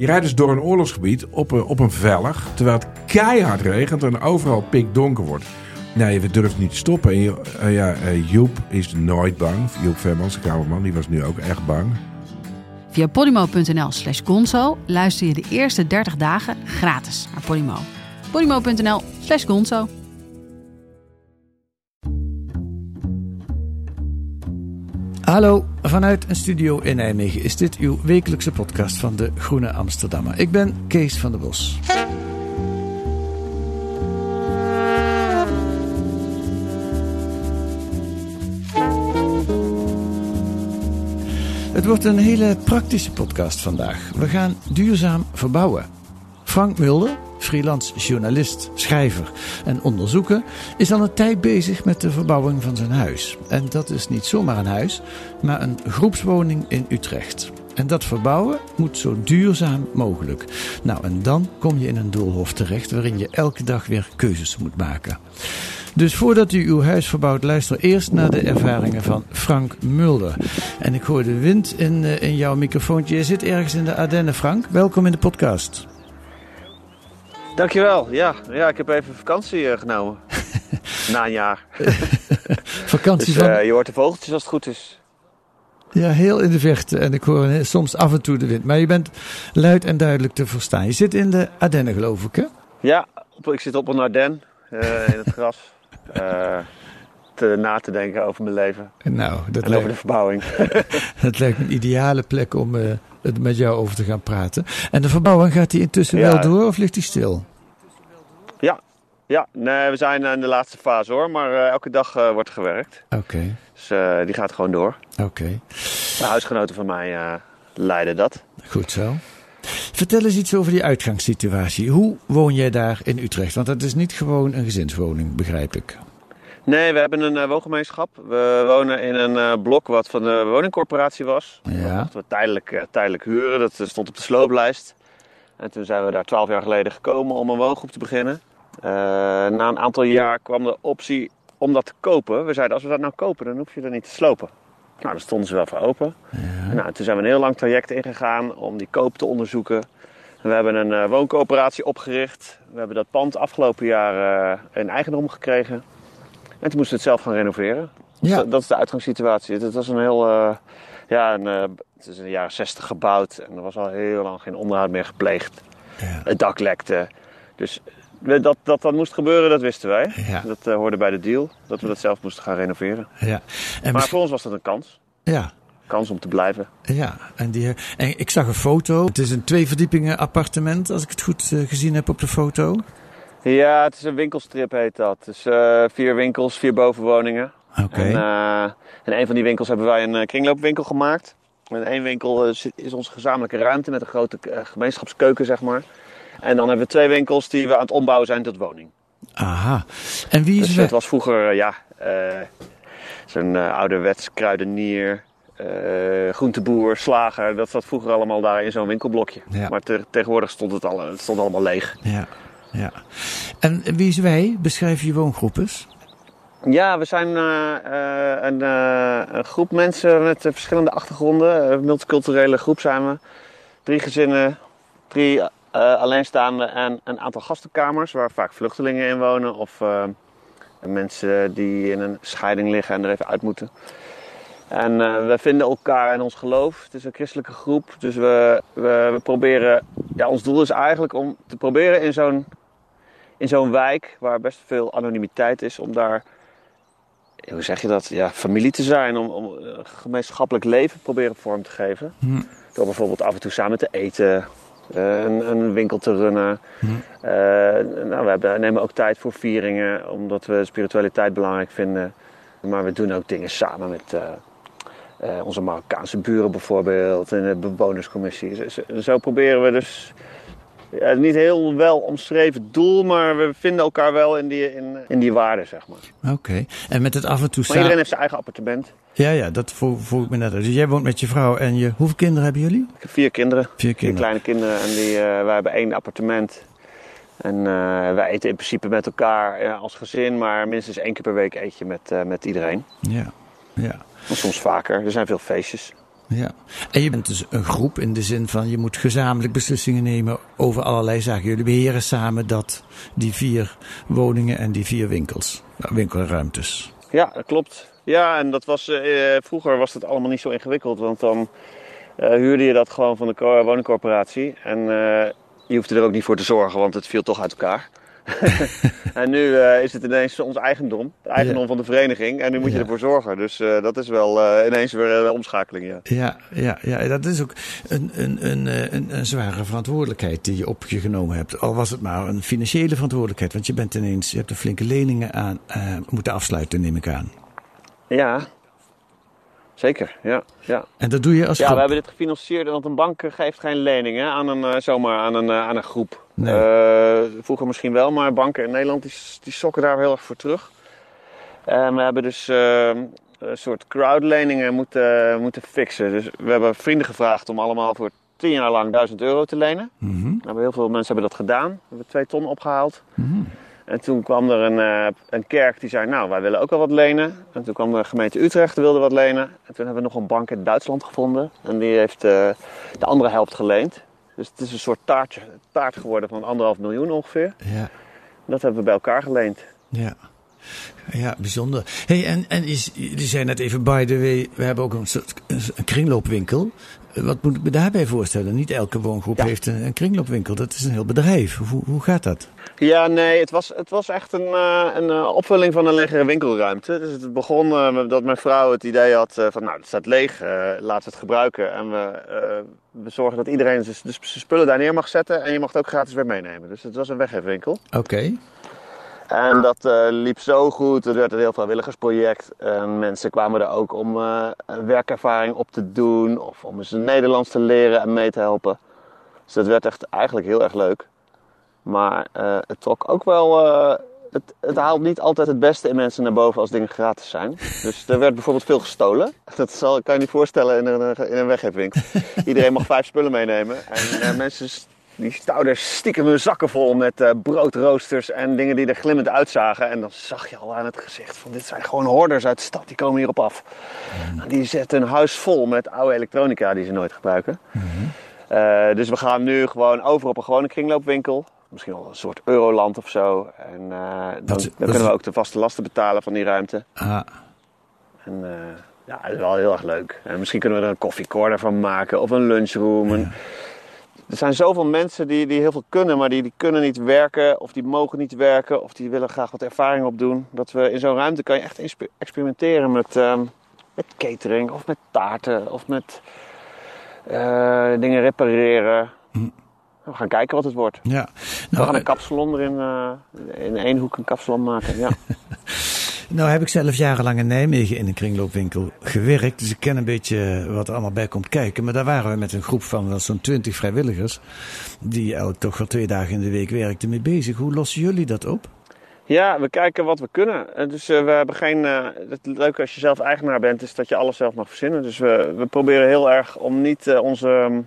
Je rijdt dus door een oorlogsgebied op een, op een vellig, terwijl het keihard regent en overal pikdonker wordt. Nee, we durven niet te stoppen. En eh, ja, eh, Joep is nooit bang. Joep Vermans, de kamerman, die was nu ook echt bang. Via podimo.nl slash gonzo luister je de eerste 30 dagen gratis naar Podimo. podimo.nl slash gonzo. Hallo, vanuit een studio in Nijmegen is dit uw wekelijkse podcast van de Groene Amsterdammer. Ik ben Kees van der Bos. Het wordt een hele praktische podcast vandaag. We gaan duurzaam verbouwen. Frank Mulder, freelance journalist, schrijver en onderzoeker, is al een tijd bezig met de verbouwing van zijn huis. En dat is niet zomaar een huis, maar een groepswoning in Utrecht. En dat verbouwen moet zo duurzaam mogelijk. Nou, en dan kom je in een doolhof terecht waarin je elke dag weer keuzes moet maken. Dus voordat u uw huis verbouwt, luister eerst naar de ervaringen van Frank Mulder. En ik hoor de wind in, eh, in jouw microfoontje. Je zit ergens in de Ardennen, Frank. Welkom in de podcast. Dankjewel. Ja, ja ik heb even vakantie eh, genomen. Na een jaar. Vakantie Dus van... eh, je hoort de vogeltjes als het goed is. Ja, heel in de verte. En ik hoor eh, soms af en toe de wind. Maar je bent luid en duidelijk te verstaan. Je zit in de Ardennen, geloof ik, hè? Ja, ik zit op een Ardennes eh, in het gras. Eh, te, na te denken over mijn leven. Nou, dat En over de verbouwing. dat lijkt me een ideale plek om eh, het met jou over te gaan praten. En de verbouwing, gaat die intussen Ja. wel door of ligt die stil? ja, ja nee, we zijn in de laatste fase hoor. Maar eh, elke dag eh, wordt er gewerkt. Oké, Dus eh, die gaat gewoon door. oké. De huisgenoten van mij eh, leiden dat. Goed zo. Vertel eens iets over die uitgangssituatie. Hoe woon jij daar in Utrecht? Want dat is niet gewoon een gezinswoning, begrijp ik. Nee, we hebben een eh, woongemeenschap. We wonen in een eh, blok wat van de woningcorporatie was. Ja. Dat we tijdelijk, eh, tijdelijk huren. Dat stond op de slooplijst. En toen zijn we daar twaalf jaar geleden gekomen om een woongroep te beginnen. Na een aantal jaar kwam de optie om dat te kopen. We zeiden, als we dat nou kopen, dan hoef je dat niet te slopen. Nou, daar stonden ze wel voor open. En Nou, toen zijn we een heel lang traject ingegaan om die koop te onderzoeken. We hebben een eh, wooncoöperatie opgericht. We hebben dat pand afgelopen jaar eh, in eigendom gekregen. En toen moesten we het zelf gaan renoveren. Dus Ja. dat, dat is de uitgangssituatie. Het was een heel. eh, ja, een, eh, het is in de jaren 60 gebouwd en er was al heel lang geen onderhoud meer gepleegd. Ja. Het dak lekte. Dus dat dat, dat moest gebeuren, dat wisten wij. Ja. Dat eh, hoorde bij de deal, dat we dat zelf moesten gaan renoveren. Ja. En Maar voor ons was dat een kans. ja. Kans om te blijven. Ja, en, die, en ik zag een foto. Het is een twee verdiepingen appartement, als ik het goed gezien heb op de foto. Ja, het is een winkelstrip heet dat. Dus eh, vier winkels, vier bovenwoningen. Oké. En, eh, in een van die winkels hebben wij een eh, kringloopwinkel gemaakt. En één winkel is onze gezamenlijke ruimte met een grote gemeenschapskeuken, zeg maar. En dan hebben we twee winkels die we aan het ombouwen zijn tot woning. Aha. En wie is Dus het was vroeger, ja, zo'n ouderwets kruidenier, eh, groenteboer, slager. Dat zat vroeger allemaal daar in zo'n winkelblokje. Ja. Maar te- tegenwoordig stond het, al, het stond allemaal leeg. Ja, ja. En wie is wij? Beschrijf je woongroep eens. Ja, we zijn eh, eh, een, eh, een groep mensen met verschillende achtergronden. Een multiculturele groep zijn we. Drie gezinnen, drie eh, alleenstaande en een aantal gastenkamers waar vaak vluchtelingen in wonen. Of mensen die in een scheiding liggen en er even uit moeten. En we vinden elkaar in ons geloof. Het is een christelijke groep. Dus we, we, we proberen. Ja, ons doel is eigenlijk om te proberen in zo'n in zo'n wijk waar best veel anonimiteit is, om daar hoe zeg je dat, ja, familie te zijn, om, om eh, gemeenschappelijk leven proberen vorm te geven. Hm. Door bijvoorbeeld af en toe samen te eten, eh, een, een winkel te runnen. Hm. Eh, nou, we hebben, nemen ook tijd voor vieringen, omdat we spiritualiteit belangrijk vinden. Maar we doen ook dingen samen met, eh, Eh, onze Marokkaanse buren bijvoorbeeld en de bewonerscommissie. Zo proberen we dus ja, niet heel wel omschreven doel, maar we vinden elkaar wel in die, in, in die waarden, zeg maar. Oké. En met het af en toe Maar samen... iedereen heeft zijn eigen appartement. Ja, ja, dat vroeg ik me net uit. Dus jij woont met je vrouw en je... Hoeveel kinderen hebben jullie? Ik heb vier kinderen. Vier Vier kinderen. kleine kinderen en die, eh, wij hebben één appartement. En eh, wij eten in principe met elkaar eh, als gezin, maar minstens één keer per week eet je met, met iedereen. Ja, ja, En soms vaker. Er zijn veel feestjes. Ja. En je bent dus een groep in de zin van je moet gezamenlijk beslissingen nemen over allerlei zaken. Jullie beheren samen dat, die vier woningen en die vier winkels, nou, winkelruimtes. Ja, dat klopt. Ja, en dat was, eh, vroeger was dat allemaal niet zo ingewikkeld, want dan eh, huurde je dat gewoon van de woningcorporatie. En eh, je hoefde er ook niet voor te zorgen, want het viel toch uit elkaar. en nu eh, is het ineens ons eigendom, het eigendom Ja. van de vereniging. En nu moet je Ja. ervoor zorgen. Dus eh, dat is wel eh, ineens weer een omschakeling, ja. Ja, ja, ja, dat is ook een, een, een, een, een zware verantwoordelijkheid die je op je genomen hebt. Al was het maar een financiële verantwoordelijkheid, want je bent ineens, je hebt er flinke leningen aan moeten afsluiten, neem ik aan. Ja, zeker, ja. ja. En dat doe je als Ja, groep. we hebben dit gefinancierd, want een bank geeft geen leningen aan een, zomaar aan een, aan een groep. Nee. Eh, vroeger misschien wel, maar banken in Nederland die, die sokken daar heel erg voor terug. En we hebben dus eh, een soort crowdleningen moeten, moeten fixen. Dus we hebben vrienden gevraagd om allemaal voor tien jaar lang 1000 euro te lenen. Mhm, Nou, heel veel mensen hebben dat gedaan. We hebben twee ton opgehaald. mhm. En toen kwam er een, eh, een kerk die zei, nou, wij willen ook wel wat lenen. En toen kwam de gemeente Utrecht, die wilde wat lenen. En toen hebben we nog een bank in Duitsland gevonden. En die heeft eh, de andere helft geleend. Dus het is een soort taartje, taart geworden van anderhalf miljoen ongeveer. Ja, Dat hebben we bij elkaar geleend. ja. Ja, bijzonder. Hey, en, en je, je zei net even, by the way, we hebben ook een soort een kringloopwinkel. Wat moet ik me daarbij voorstellen? Niet elke woongroep Ja. heeft een, een kringloopwinkel. Dat is een heel bedrijf. Hoe, hoe gaat dat? Ja, nee, het was, het was echt een, eh, een eh, opvulling van een legere winkelruimte. Dus het begon met dat mijn vrouw het idee had van, nou, het staat leeg, eh laat het gebruiken. En we, we zorgen dat iedereen zijn zijn spullen daar neer mag zetten. En je mag het ook gratis weer meenemen. Dus het was een weggeefwinkel. Oké. En dat liep zo goed. Er werd een heel vrijwilligersproject. En mensen kwamen er ook om werkervaring op te doen. Of om eens Nederlands te leren en mee te helpen. Dus dat werd echt eigenlijk heel erg leuk. Maar eh, het trok ook wel... eh, het, het haalt niet altijd het beste in mensen naar boven als dingen gratis zijn. Dus er werd bijvoorbeeld veel gestolen. Dat zal, kan je niet voorstellen in een, in een weggeefwinkel. Iedereen mag vijf spullen meenemen. En eh, mensen die stouwden stiekem hun zakken vol met broodroosters en dingen die er glimmend uitzagen. En dan zag je al aan het gezicht van dit zijn gewoon hoorders uit de stad, die komen hierop af. Die zetten een huis vol met oude elektronica die ze nooit gebruiken. Eh, dus we gaan nu gewoon over op een gewone kringloopwinkel. Misschien wel een soort Euroland of zo. En eh, dan, Dat- dan dat kunnen we ook de vaste lasten betalen van die ruimte. Ah, En eh, ja, dat is wel heel erg leuk. En misschien kunnen we er een koffiecorner van maken of een lunchroom. En er zijn zoveel mensen die, die heel veel kunnen, maar die, die kunnen niet werken of die mogen niet werken of die willen graag wat ervaring opdoen. Dat we in zo'n ruimte kan je echt experimenteren met, ehm, met catering of met taarten of met eh, dingen repareren. We gaan kijken wat het wordt. ja. We Nou, gaan een eh, kapsalon erin, eh, in één hoek een kapsalon maken. Ja. nou heb ik zelf jarenlang in Nijmegen in een kringloopwinkel gewerkt. Dus ik ken een beetje wat er allemaal bij komt kijken. Maar daar waren we met een groep van zo'n twintig vrijwilligers. Die elk toch wel twee dagen in de week werkten mee bezig. Hoe lossen jullie dat op? Ja, we kijken wat we kunnen. Eh, Dus we hebben geen. het leuke als je zelf eigenaar bent, is dat je alles zelf mag verzinnen. Dus we, we proberen heel erg om niet onze.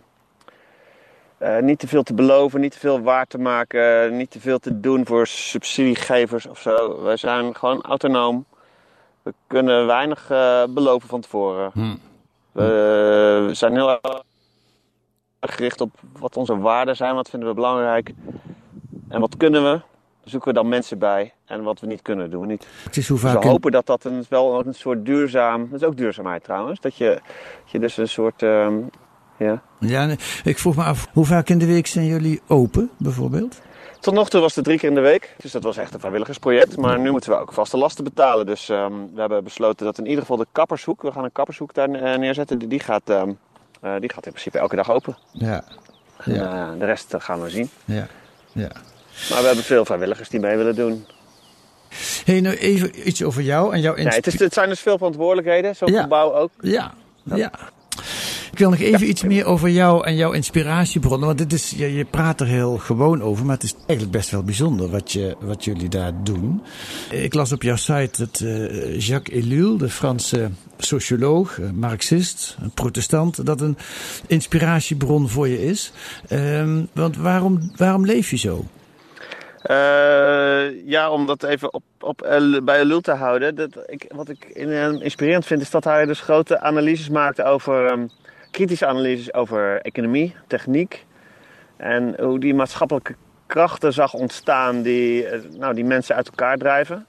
Eh, niet te veel te beloven, niet te veel waar te maken, niet te veel te doen voor subsidiegevers of zo. Wij zijn gewoon autonoom. We kunnen weinig eh, beloven van tevoren. Hm. We zijn heel erg gericht op wat onze waarden zijn, wat vinden we belangrijk. En wat kunnen we, zoeken we dan mensen bij. En wat we niet kunnen, doen we niet. Het is hoe Dus vaak... we hopen dat dat een, wel een soort duurzaam... Dat is ook duurzaamheid trouwens. Dat je, dat je dus een soort... ehm, ja. Ja, ik vroeg me af, hoe vaak in de week zijn jullie open, bijvoorbeeld? Tot nog toe was het drie keer in de week. Dus dat was echt een vrijwilligersproject. Maar nu moeten we ook vaste lasten betalen. Dus ehm, we hebben besloten dat in ieder geval de kappershoek... We gaan een kappershoek daar eh, neerzetten. Die, die, gaat, ehm, eh, die gaat in principe elke dag open. Ja, En, ja, eh, de rest gaan we zien. ja, ja. Maar we hebben veel vrijwilligers die mee willen doen. hey, nou even iets over jou en jouw Nee, het, is, het zijn dus veel verantwoordelijkheden. Zo'n Ja. gebouw ook. Ja, Ja. Ik wil nog even iets meer over jou en jouw inspiratiebronnen. Want dit is, je, je praat er heel gewoon over, maar het is eigenlijk best wel bijzonder wat, je, wat jullie daar doen. Ik las op jouw site dat eh, Jacques Ellul, de Franse socioloog, eh, marxist, een protestant, dat een inspiratiebron voor je is. Ehm, want waarom, waarom leef je zo? Eh, ja, om dat even op, op, bij Elul te houden. Dat, ik, wat ik in- inspirerend vind, is dat hij dus grote analyses maakt over, ehm, kritische analyses over economie, techniek. En hoe die maatschappelijke krachten zag ontstaan die, eh, nou, die mensen uit elkaar drijven.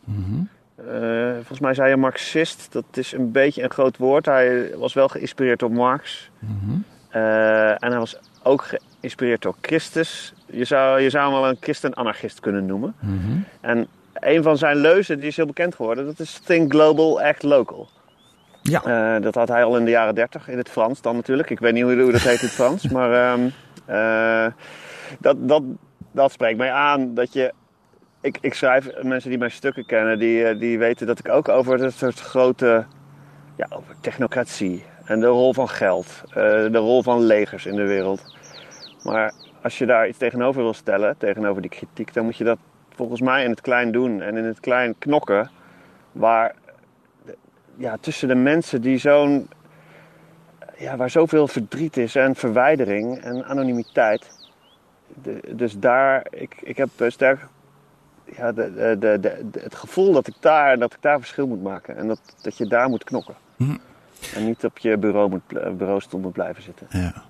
Eh, volgens mij zei je marxist, dat is een beetje een groot woord. Hij was wel geïnspireerd door Marx. Eh, en hij was ook geïnspireerd door Christus. Je zou, je zou hem wel een christen-anarchist kunnen noemen. En een van zijn leuzen, die is heel bekend geworden, dat is Think Global, Act Local. Ja. Eh, dat had hij al in de jaren 30 in het Frans dan natuurlijk. Ik weet niet hoe, hoe dat heet in het Frans, maar ehm, eh, dat, dat, dat spreekt mij aan. Dat je, ik, ik schrijf, mensen die mijn stukken kennen, die, eh, die weten dat ik ook over dat soort grote, ja, over technocratie en de rol van geld, de rol van legers in de wereld. Maar als je daar iets tegenover wil stellen, tegenover die kritiek, dan moet je dat volgens mij in het klein doen en in het klein knokken. Waar ja, tussen de mensen die zo'n. Ja, waar zoveel verdriet is en verwijdering en anonimiteit. De- dus daar, ik, ik heb eh, sterk ja, de, de, de, het gevoel dat ik, daar, dat ik daar verschil moet maken. En dat, dat je daar moet knokken. Hm. En niet op je bureau moet, bureaustoel moet blijven zitten. Ja.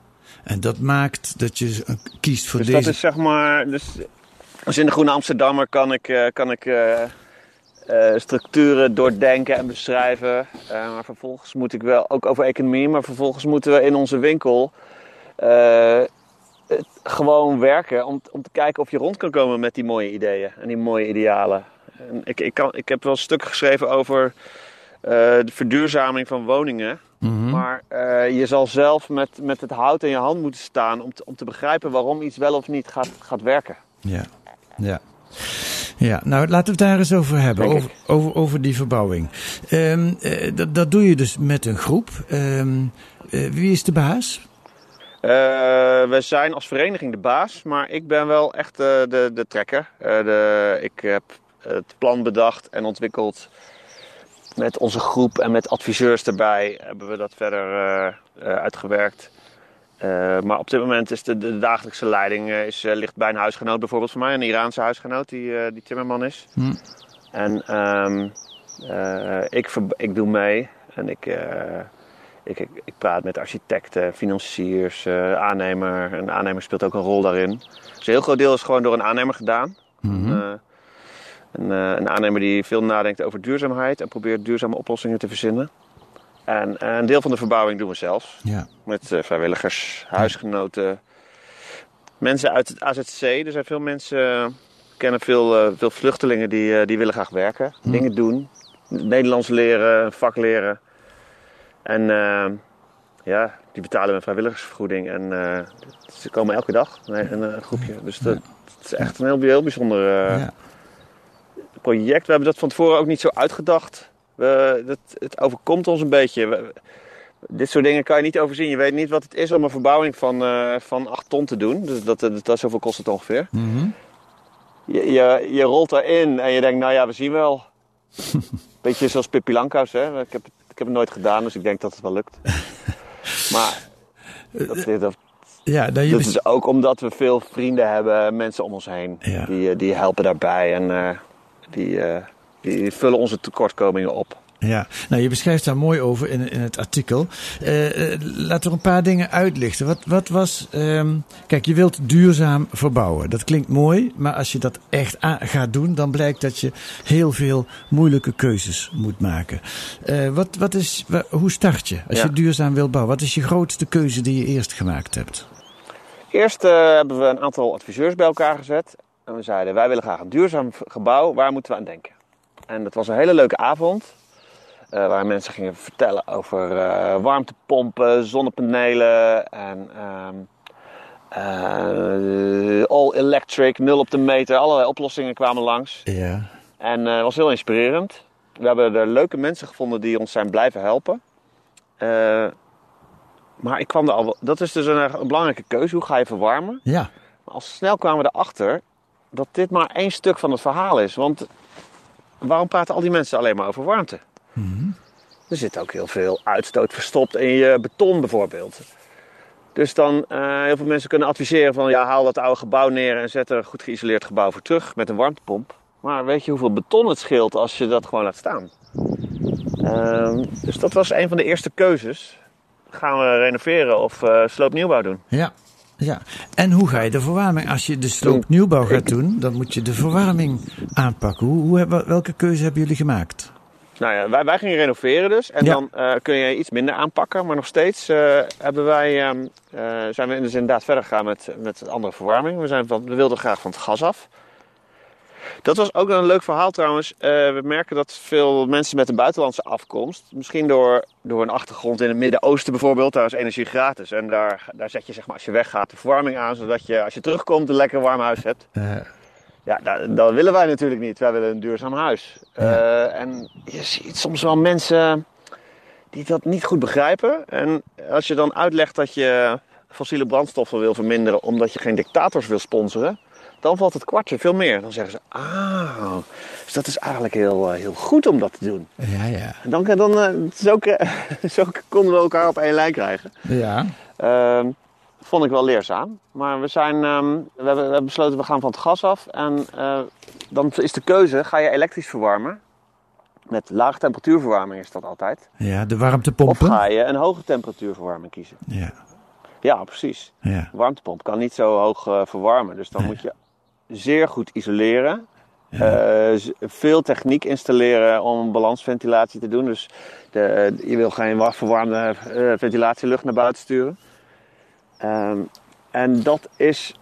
En dat maakt dat je eh, kiest voor Dus deze. dat is zeg maar. Dus, als in de Groene Amsterdammer kan ik, eh, kan ik eh, structuren doordenken en beschrijven. Eh, maar vervolgens moet ik wel, ook over economie, maar vervolgens moeten we in onze winkel eh, het gewoon werken om, om te kijken of je rond kan komen met die mooie ideeën en die mooie idealen. En ik, ik, kan, ik heb wel stukken geschreven over de verduurzaming van woningen. Mhm. Maar je zal zelf met, met het hout in je hand moeten staan om te, om te begrijpen waarom iets wel of niet gaat, gaat werken. Ja, ja. Ja, nou laten we het daar eens over hebben, over, over, over die verbouwing. Ehm, eh, dat, dat doe je dus met een groep. Ehm, eh, wie is de baas? Eh, we zijn als vereniging de baas, maar ik ben wel echt de, de trekker. De, ik heb het plan bedacht en ontwikkeld. Met onze groep en met adviseurs erbij hebben we dat verder uitgewerkt. Eh, maar op dit moment is de, de dagelijkse leiding eh, is, eh, ligt bij een huisgenoot bijvoorbeeld van mij, een Iraanse huisgenoot die, die timmerman is. Hm. En ehm, eh, ik, ik doe mee en ik, ik, ik, ik praat met architecten, financiers, aannemer. Een aannemer speelt ook een rol daarin. Dus een heel groot deel is gewoon door een aannemer gedaan. Mhm. Een, eh, een aannemer die veel nadenkt over duurzaamheid en probeert duurzame oplossingen te verzinnen. En eh, een deel van de verbouwing doen we zelf. Ja. Met eh, vrijwilligers, huisgenoten, mensen uit het AZC. Er zijn veel mensen, eh, kennen veel, veel vluchtelingen die, die willen graag werken, dingen doen. Nederlands leren, vak leren. En ja, die betalen een vrijwilligersvergoeding. En ze komen elke dag, een, een, groepje. Dus dat, het is echt een heel, heel bijzonder ja. project. We hebben dat van tevoren ook niet zo uitgedacht. We, dat, het overkomt ons een beetje. We- dit soort dingen kan je niet overzien. Je weet niet wat het is om een verbouwing van, eh van 8 ton te doen. Dus dat, dat, dat, zoveel kost het ongeveer. Mhm. Je, je, je rolt daarin en je denkt, nou ja, we zien wel. Beetje zoals Pippi Langkous, hè. Ik heb, het- ik heb het nooit gedaan, dus ik denk dat het wel lukt. Maar dat, dat, Ja, nou, dat is ook omdat we veel vrienden hebben, mensen om ons heen. Ja. Die, eh, die helpen daarbij en eh, die, eh, die vullen onze tekortkomingen op. Ja, nou je beschrijft daar mooi over in, in het artikel. Eh, eh, laten we een paar dingen uitlichten. Wat, wat was. ehm, kijk, je wilt duurzaam verbouwen. Dat klinkt mooi, maar als je dat echt gaat doen, dan blijkt dat je heel veel moeilijke keuzes moet maken. Eh, wat, wat is, wa- hoe start je als Ja. je duurzaam wilt bouwen? Wat is je grootste keuze die je eerst gemaakt hebt? Eerst hebben we een aantal adviseurs bij elkaar gezet. En we zeiden, wij willen graag een duurzaam gebouw. Waar moeten we aan denken? En dat was een hele leuke avond. eh, waar mensen gingen vertellen over eh, warmtepompen, zonnepanelen en ehm, eh, all electric, nul op de meter. Allerlei oplossingen kwamen langs. Ja. En het was heel inspirerend. We hebben er leuke mensen gevonden die ons zijn blijven helpen. Maar ik kwam er al... Dat is dus een, een belangrijke keuze. Hoe ga je verwarmen? Ja. Maar al snel kwamen we erachter dat dit maar één stuk van het verhaal is. Want waarom praten al die mensen alleen maar over warmte? Er zit ook heel veel uitstoot verstopt in je beton bijvoorbeeld. Dus dan, eh, heel veel mensen kunnen adviseren van ja, haal dat oude gebouw neer en zet er een goed geïsoleerd gebouw voor terug met een warmtepomp. Maar weet je hoeveel beton het scheelt als je dat gewoon laat staan? Ehm, dus dat was een van de eerste keuzes. Gaan we renoveren of eh, sloopnieuwbouw doen? Ja. Ja, en hoe ga je de verwarming? Als je de sloopnieuwbouw gaat doen, dan moet je de verwarming aanpakken. Hoe, hoe hebben, welke keuze hebben jullie gemaakt? Nou ja, wij, wij gingen renoveren dus. En Ja. dan eh, kun je iets minder aanpakken. Maar nog steeds eh, hebben wij, ehm, eh, zijn we dus inderdaad verder gegaan met, met andere verwarming. We, zijn van, we wilden graag van het gas af. Dat was ook een leuk verhaal trouwens. Eh, we merken dat veel mensen met een buitenlandse afkomst, misschien door, door een achtergrond in het Midden-Oosten bijvoorbeeld, daar is energie gratis. En daar, daar zet je zeg maar als je weggaat de verwarming aan, zodat je als je terugkomt een lekker warm huis hebt. Ja, dat, dat willen wij natuurlijk niet. Wij willen een duurzaam huis. Eh, en je ziet soms wel mensen die dat niet goed begrijpen. En als je dan uitlegt dat je fossiele brandstoffen wil verminderen omdat je geen dictators wil sponsoren, dan valt het kwartje veel meer. Dan zeggen ze, ah, dus dat is eigenlijk heel, eh, heel goed om dat te doen. ja, ja. En dan, dan eh, zo, zo konden we elkaar op één lijn krijgen. Ja, Ehm, vond ik wel leerzaam. Maar we, zijn, ehm, we, hebben, we hebben besloten, we gaan van het gas af. En eh, dan is de keuze, ga je elektrisch verwarmen? Met lage temperatuurverwarming is dat altijd. ja de Of warmtepompen. ga je een hoge temperatuurverwarming kiezen? Ja, Ja, precies. ja. Warmtepomp kan niet zo hoog eh, verwarmen. Dus dan Nee. moet je zeer goed isoleren. Eh, veel techniek installeren om balansventilatie te doen. Dus de, je wil geen wa- verwarmde eh, ventilatielucht naar buiten sturen. Ehm, en dat is.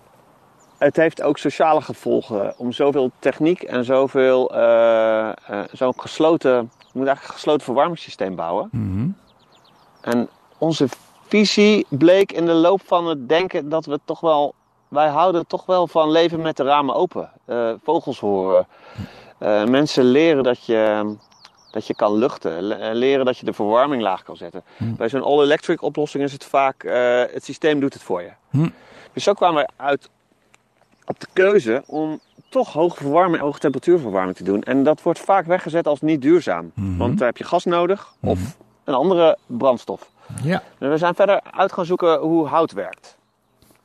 Het heeft ook sociale gevolgen om zoveel techniek en zoveel. eh, zo'n gesloten. Je moet eigenlijk een gesloten verwarmingssysteem bouwen. Mhm. En onze visie bleek in de loop van het denken dat we toch wel. Wij houden toch wel van leven met de ramen open. Eh, vogels horen. Eh, mensen leren dat je, dat je kan luchten. Eh, leren dat je de verwarming laag kan zetten. Bij zo'n all-electric oplossing is het vaak. het systeem doet het voor je. Hm. Dus zo kwamen we uit op de keuze om toch hoge verwarming, hoge temperatuurverwarming te doen. En dat wordt vaak weggezet als niet duurzaam. Want daar heb je gas nodig of een andere brandstof. Ja, En we zijn verder uit gaan zoeken hoe hout werkt.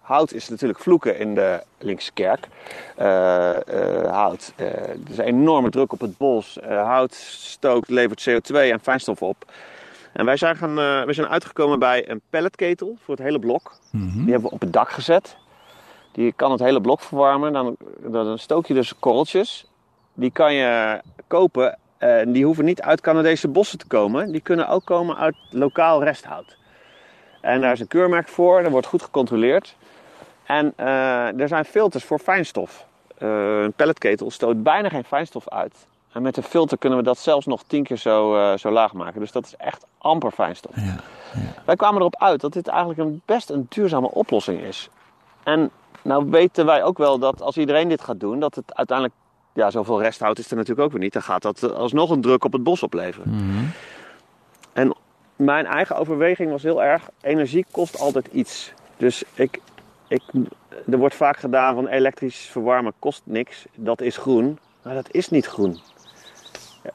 Hout is natuurlijk vloeken in de linkse kerk. Eh, eh, hout, eh, er is een enorme druk op het bos. Hout stookt, levert CO2 en fijnstof op. En wij zijn, gaan, we zijn uitgekomen bij een pelletketel voor het hele blok. Die hebben we op het dak gezet. Die kan het hele blok verwarmen. Dan, dan stook je dus korreltjes. Die kan je kopen. En die hoeven niet uit Canadese bossen te komen. Die kunnen ook komen uit lokaal resthout. En daar is een keurmerk voor. Dat wordt goed gecontroleerd. En eh, er zijn filters voor fijnstof. Eh, een pelletketel stoot bijna geen fijnstof uit. En met een filter kunnen we dat zelfs nog tien keer zo, eh, zo laag maken. Dus dat is echt amper fijnstof. ja. Wij kwamen erop uit dat dit eigenlijk een best een duurzame oplossing is. En nou weten wij ook wel dat als iedereen dit gaat doen, dat het uiteindelijk, ja, zoveel resthout is er natuurlijk ook weer niet. Dan gaat dat alsnog een druk op het bos opleveren. En mijn eigen overweging was heel erg, energie kost altijd iets. Dus ik, ik, er wordt vaak gedaan van elektrisch verwarmen kost niks, dat is groen. Maar dat is niet groen.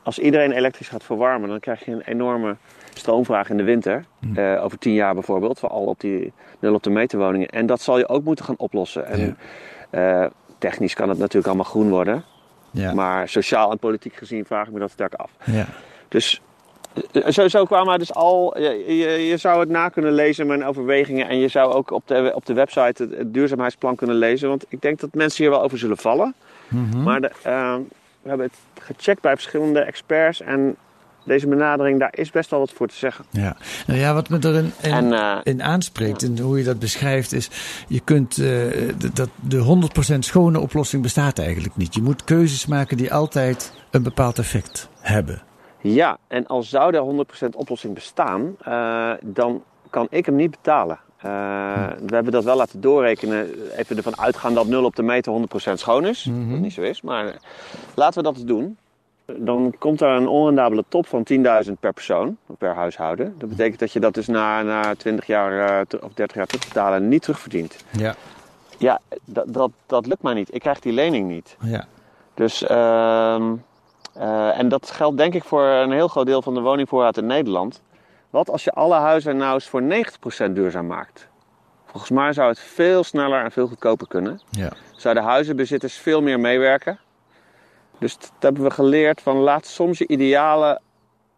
Als iedereen elektrisch gaat verwarmen, dan krijg je een enorme stroomvraag in de winter. Eh, over tien jaar bijvoorbeeld, vooral op die nul op de meter woningen. En dat zal je ook moeten gaan oplossen. En eh, technisch kan het natuurlijk allemaal groen worden. Ja, Maar sociaal en politiek gezien vraag ik me dat sterk af. ja. Dus zo, zo kwamen we dus al. Je, je, zou het na kunnen lezen, mijn overwegingen. En je zou ook op de, op de website het, het duurzaamheidsplan kunnen lezen. Want ik denk dat mensen hier wel over zullen vallen. Maar de, eh, we hebben het gecheckt bij verschillende experts. En deze benadering, daar is best wel wat voor te zeggen. Ja, nou ja, wat me erin in, En, eh, in aanspreekt en hoe je dat beschrijft is, je kunt, eh, dat de 100% schone oplossing bestaat eigenlijk niet. Je moet keuzes maken die altijd een bepaald effect hebben. Ja, en als zou de 100% oplossing bestaan, eh, dan kan ik hem niet betalen. Eh, We hebben dat wel laten doorrekenen, even ervan uitgaan dat 0 op de meter 100% schoon is. Dat niet zo is, maar eh, laten we dat doen. dan komt er een onrendabele top van 10.000 per persoon, per huishouden. Dat betekent dat je dat dus na, na 20 jaar of 30 jaar terugbetalen niet terugverdient. Ja, Ja, dat, dat, dat lukt mij niet. Ik krijg die lening niet. ja. Dus, ehm, eh, en dat geldt denk ik voor een heel groot deel van de woningvoorraad in Nederland. Wat als je alle huizen nou eens voor 90% duurzaam maakt? Volgens mij zou het veel sneller en veel goedkoper kunnen. ja. Zouden huizenbezitters veel meer meewerken. Dus dat hebben we geleerd van laat soms je idealen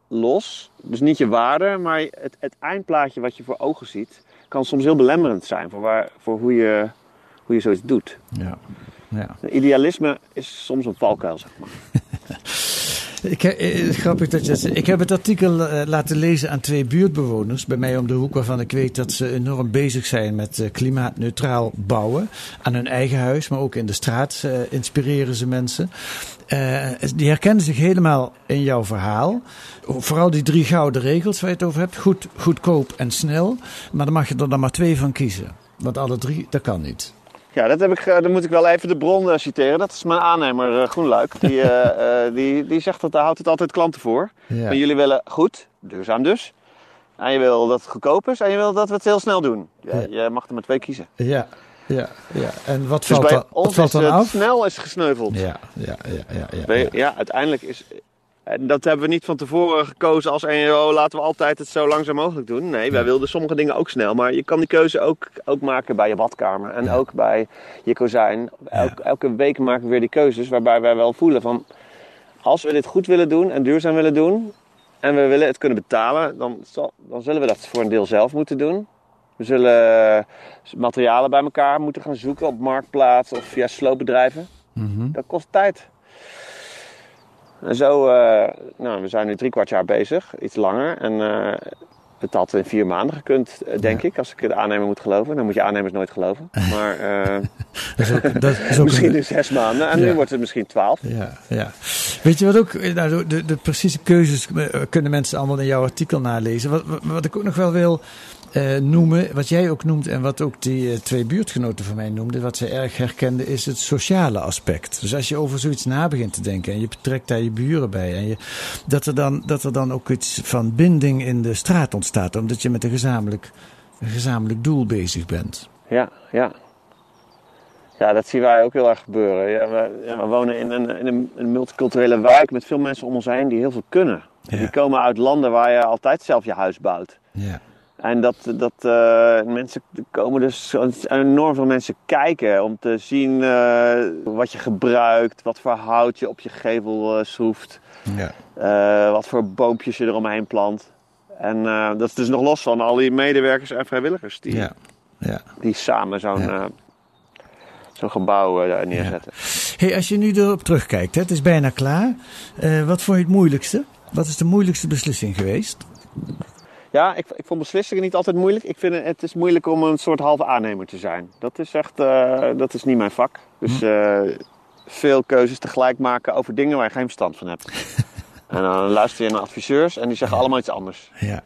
los. Dus niet je waarde, maar het, het eindplaatje wat je voor ogen ziet... kan soms heel belemmerend zijn voor, waar, voor hoe, je, hoe je zoiets doet. ja. ja. Idealisme is soms een valkuil, zeg maar. Ik, eh, grappig dat je. Ik heb het artikel eh, laten lezen aan twee buurtbewoners bij mij om de hoek, waarvan ik weet dat ze enorm bezig zijn met eh, klimaatneutraal bouwen. Aan hun eigen huis, maar ook in de straat inspireren ze mensen. Die herkennen zich helemaal in jouw verhaal. Vooral die drie gouden regels waar je het over hebt: goed, goedkoop en snel. Maar dan mag je er dan maar twee van kiezen. Want alle drie, dat kan niet. Ja, dat heb ik, eh, dan moet ik wel even de bron eh, citeren. Dat is mijn aannemer eh, Groenluik. Die, die, die zegt dat daar houdt het altijd klanten voor. Ja. Maar jullie willen goed, duurzaam dus. En je wil dat het goedkoop is en je wil dat we het heel snel doen. Je, je mag er maar twee kiezen. Ja, ja, ja. En wat Dus valt, bij dan, wat valt is dan het af? snel is gesneuveld. Ja, ja, ja, ja. ja, ja. ja, uiteindelijk is... En dat hebben we niet van tevoren gekozen als oh, laten we altijd het zo langzaam mogelijk doen. Nee, wij wilden sommige dingen ook snel. Maar je kan die keuze ook, ook maken bij je badkamer. En ook bij je kozijn. Elk- elke week maken we weer die keuzes waarbij wij wel voelen van... Als we dit goed willen doen en duurzaam willen doen... en we willen het kunnen betalen... dan, zal- dan zullen we dat voor een deel zelf moeten doen. We zullen eh, materialen bij elkaar moeten gaan zoeken op marktplaats of via sloopbedrijven. Mhm. Dat kost tijd. En zo, eh, nou, we zijn nu drie kwart jaar bezig, iets langer. En eh, het had in vier maanden gekund, eh, denk ik, als ik de aannemer moet geloven. Dan moet je aannemers nooit geloven. Maar Dat is ook, dat is ook misschien een- in zes maanden. En Ja. nu wordt het misschien twaalf. Ja, ja. Weet je wat ook, nou, de, de, precieze keuzes kunnen mensen allemaal in jouw artikel nalezen. Wat, wat, wat ik ook nog wel wil eh, noemen, wat jij ook noemt en wat ook die eh, twee buurtgenoten van mij noemden, wat ze erg herkenden, is het sociale aspect. Dus als je over zoiets na begint te denken en je betrekt daar je buren bij, en je, dat, er dan, dat er dan ook iets van binding in de straat ontstaat, omdat je met een gezamenlijk, een gezamenlijk doel bezig bent. Ja, ja. Ja, dat zien wij ook heel erg gebeuren. Ja, we, ja, we wonen in een, in een, een multiculturele wijk met veel mensen om ons heen die heel veel kunnen. Ja. Die komen uit landen waar je altijd zelf je huis bouwt. Ja, En dat, dat eh, mensen er komen dus enorm veel mensen kijken om te zien eh, wat je gebruikt, wat voor hout je op je gevel eh, schroeft, ja, wat voor boompjes je eromheen plant. En dat is dus nog los van al die medewerkers en vrijwilligers die, ja. ja. die samen zo'n zo'n gebouw neerzetten. Hey, als je nu erop terugkijkt, hè, het is bijna klaar. Wat vond je het moeilijkste? Wat is de moeilijkste beslissing geweest? Ja, ik, ik vond beslissingen niet altijd moeilijk. Ik vind het, het is moeilijk om een soort halve aannemer te zijn. Dat is echt, eh, dat is niet mijn vak. Dus eh, veel keuzes tegelijk maken over dingen waar je geen verstand van hebt. en dan luister je naar adviseurs en die zeggen allemaal iets anders. Ja,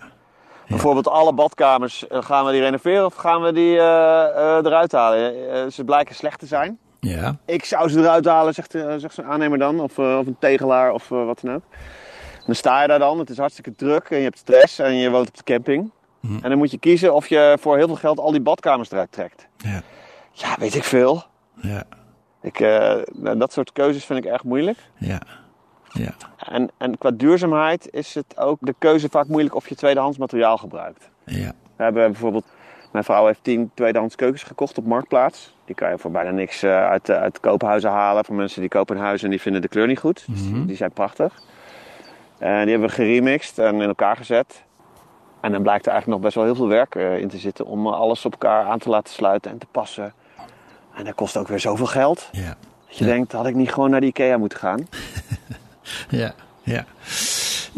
Bijvoorbeeld alle badkamers, eh, gaan we die renoveren of gaan we die eruit halen? Ze blijken slecht te zijn. ja, Ik zou ze eruit halen, zegt, zegt zo'n aannemer dan. Of, of een tegelaar of wat dan ook. Dan sta je daar dan, het is hartstikke druk en je hebt stress en je woont op de camping. En dan moet je kiezen of je voor heel veel geld al die badkamers eruit trekt. ja, Ja, weet ik veel. ja, Ik, eh, nou, dat soort keuzes vind ik erg moeilijk. ja, ja, En, en qua duurzaamheid is het ook de keuze vaak moeilijk of je tweedehands materiaal gebruikt. ja, We hebben bijvoorbeeld, mijn vrouw heeft tien tweedehands keukens gekocht op Marktplaats. Die kan je voor bijna niks eh, uit, eh, uit koophuizen halen. Voor mensen die kopen een huis en die vinden de kleur niet goed. Dus die, die zijn prachtig. En die hebben we geremixed en in elkaar gezet. En dan blijkt er eigenlijk nog best wel heel veel werk eh, in te zitten om eh, alles op elkaar aan te laten sluiten en te passen. En dat kost ook weer zoveel geld. ja, Dat je denkt, had ik niet gewoon naar de IKEA moeten gaan? ja, ja.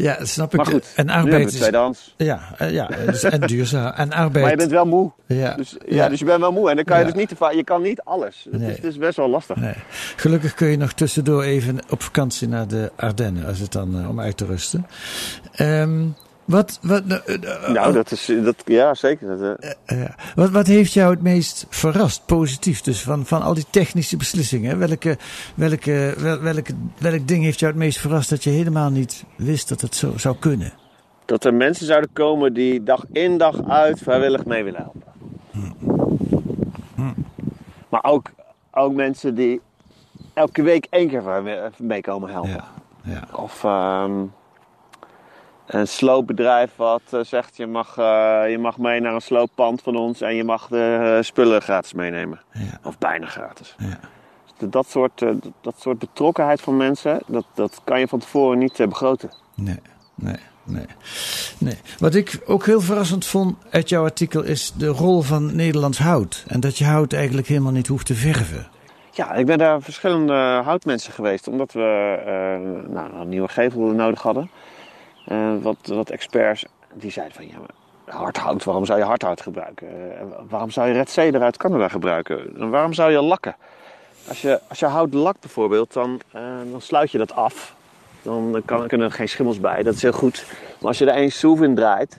Ja, dat snap ik. Maar goed, en arbeid is... tweedehands. Ja, eh, ja, dus- en duurzaam. En arbeid... Maar je bent wel moe. ja, Dus, ja, dus je bent wel moe. En dan kan je Ja. dus niet te. Je kan niet alles. Het, is, het is best wel lastig. Nee. Gelukkig kun je nog tussendoor even op vakantie naar de Ardennen, als het dan eh, om uit te rusten. Ehm, Wat, wat, eh, eh, Nou, dat is, dat, ja zeker. Eh. Wat, wat heeft jou het meest verrast, positief? Dus van, van al die technische beslissingen. Welke, welke, wel, welke, welk ding heeft jou het meest verrast dat je helemaal niet wist dat het zo zou kunnen? dat er mensen zouden komen die dag in dag uit vrijwillig mee willen helpen. Maar ook, ook mensen die elke week één keer mee komen helpen. Ja. ja. Of ehm, een sloopbedrijf wat eh, zegt je mag, eh, je mag mee naar een slooppand van ons en je mag de eh, spullen gratis meenemen. Ja. Of bijna gratis. Ja. Dus Dat soort, dat soort betrokkenheid van mensen, dat, dat kan je van tevoren niet begroten. Nee, nee, nee, nee. Wat ik ook heel verrassend vond uit jouw artikel is de rol van Nederlands hout. En dat je hout eigenlijk helemaal niet hoeft te verven. Ja, ik ben daar verschillende houtmensen geweest, omdat we nou, een nieuwe gevel nodig hadden. Eh, wat, wat experts die zeiden van ja, maar hardhout, waarom zou je hardhout gebruiken? Eh, waarom zou je red cedar uit Canada gebruiken? En waarom zou je lakken? Als je, als je hout lakt bijvoorbeeld, dan, eh, dan sluit je dat af. Dan kan, kunnen er geen schimmels bij, dat is heel goed. Maar als je er één schroef in draait,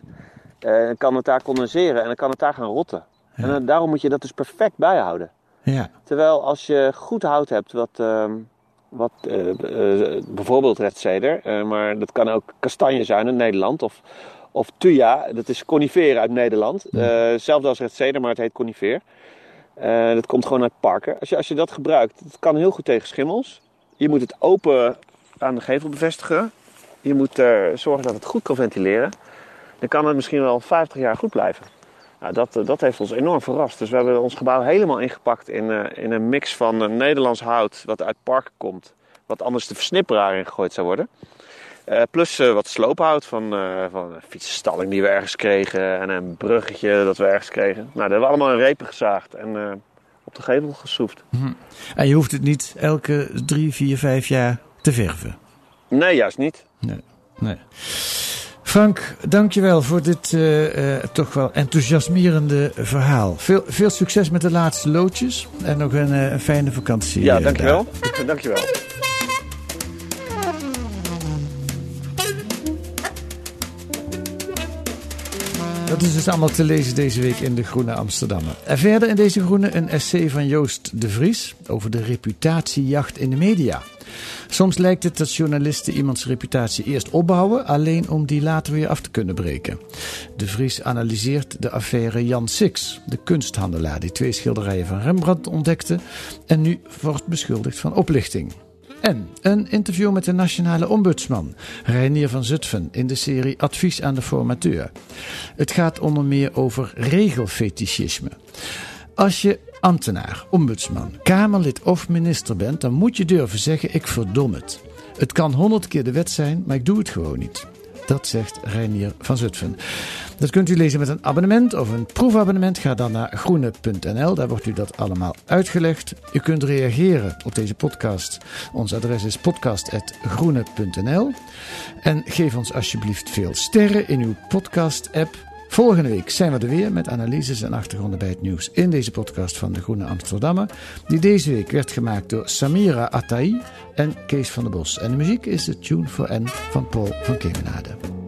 dan kan het daar condenseren en dan kan het daar gaan rotten. En daarom moet je dat dus perfect bijhouden. Ja, Terwijl als je goed hout hebt, wat, ehm, wat eh, eh, bijvoorbeeld redceder, eh maar dat kan ook kastanje zijn in Nederland, of, of tuya, dat is conifeer uit Nederland. Hetzelfde als redceder, maar het heet conifeer. Dat komt gewoon uit parken. Als je, als je dat gebruikt, het kan heel goed tegen schimmels. Je moet het open aan de gevel bevestigen. Je moet er zorgen dat het goed kan ventileren. Dan kan het misschien wel 50 jaar goed blijven. Nou, dat, eh, dat heeft ons enorm verrast. Dus we hebben ons gebouw helemaal ingepakt in, eh, in een mix van eh, Nederlands hout, wat uit parken komt, wat anders de versnipperaar in gegooid zou worden. Plus wat sloophout van, van een fietsenstalling die we ergens kregen en een bruggetje dat we ergens kregen. Nou, dat hebben we allemaal in repen gezaagd en op de gevel geschroefd. en je hoeft het niet elke drie, vier, vijf jaar te verven. Nee, juist niet. Nee, nee. Frank, dankjewel voor dit eh, eh, toch wel enthousiasmerende verhaal. Veel, veel succes met de laatste loodjes en nog een, eh, fijne vakantie. Ja, dankjewel. Dankjewel. Dat is dus allemaal te lezen deze week in de Groene Amsterdammer. En verder in deze Groene een essay van Joost de Vries over de reputatiejacht in de media. Soms lijkt het dat journalisten iemands reputatie eerst opbouwen, alleen om die later weer af te kunnen breken. De Vries analyseert de affaire Jan Six, de kunsthandelaar die twee schilderijen van Rembrandt ontdekte en nu wordt beschuldigd van oplichting. En een interview met de nationale ombudsman, Reinier van Zutphen, in de serie Advies aan de formateur. Het gaat onder meer over regelfetischisme. Als je ambtenaar, ombudsman, kamerlid of minister bent, dan moet je durven zeggen: ik verdom het. Het kan honderd keer de wet zijn, maar ik doe het gewoon niet. Dat zegt Reinier van Zutphen. Dat kunt u lezen met een abonnement of een proefabonnement. Ga dan naar groene.nl, daar wordt u dat allemaal uitgelegd. U kunt reageren op deze podcast. Ons adres is podcast.groene.nl. En geef ons alsjeblieft veel sterren in uw podcast-app. Volgende week zijn we er weer met analyses en achtergronden bij het nieuws in deze podcast van de Groene Amsterdammer. Die deze week werd gemaakt door Samira Atai en Kees van der Bos. En de muziek is de Tune for N van Paul van Kemenade.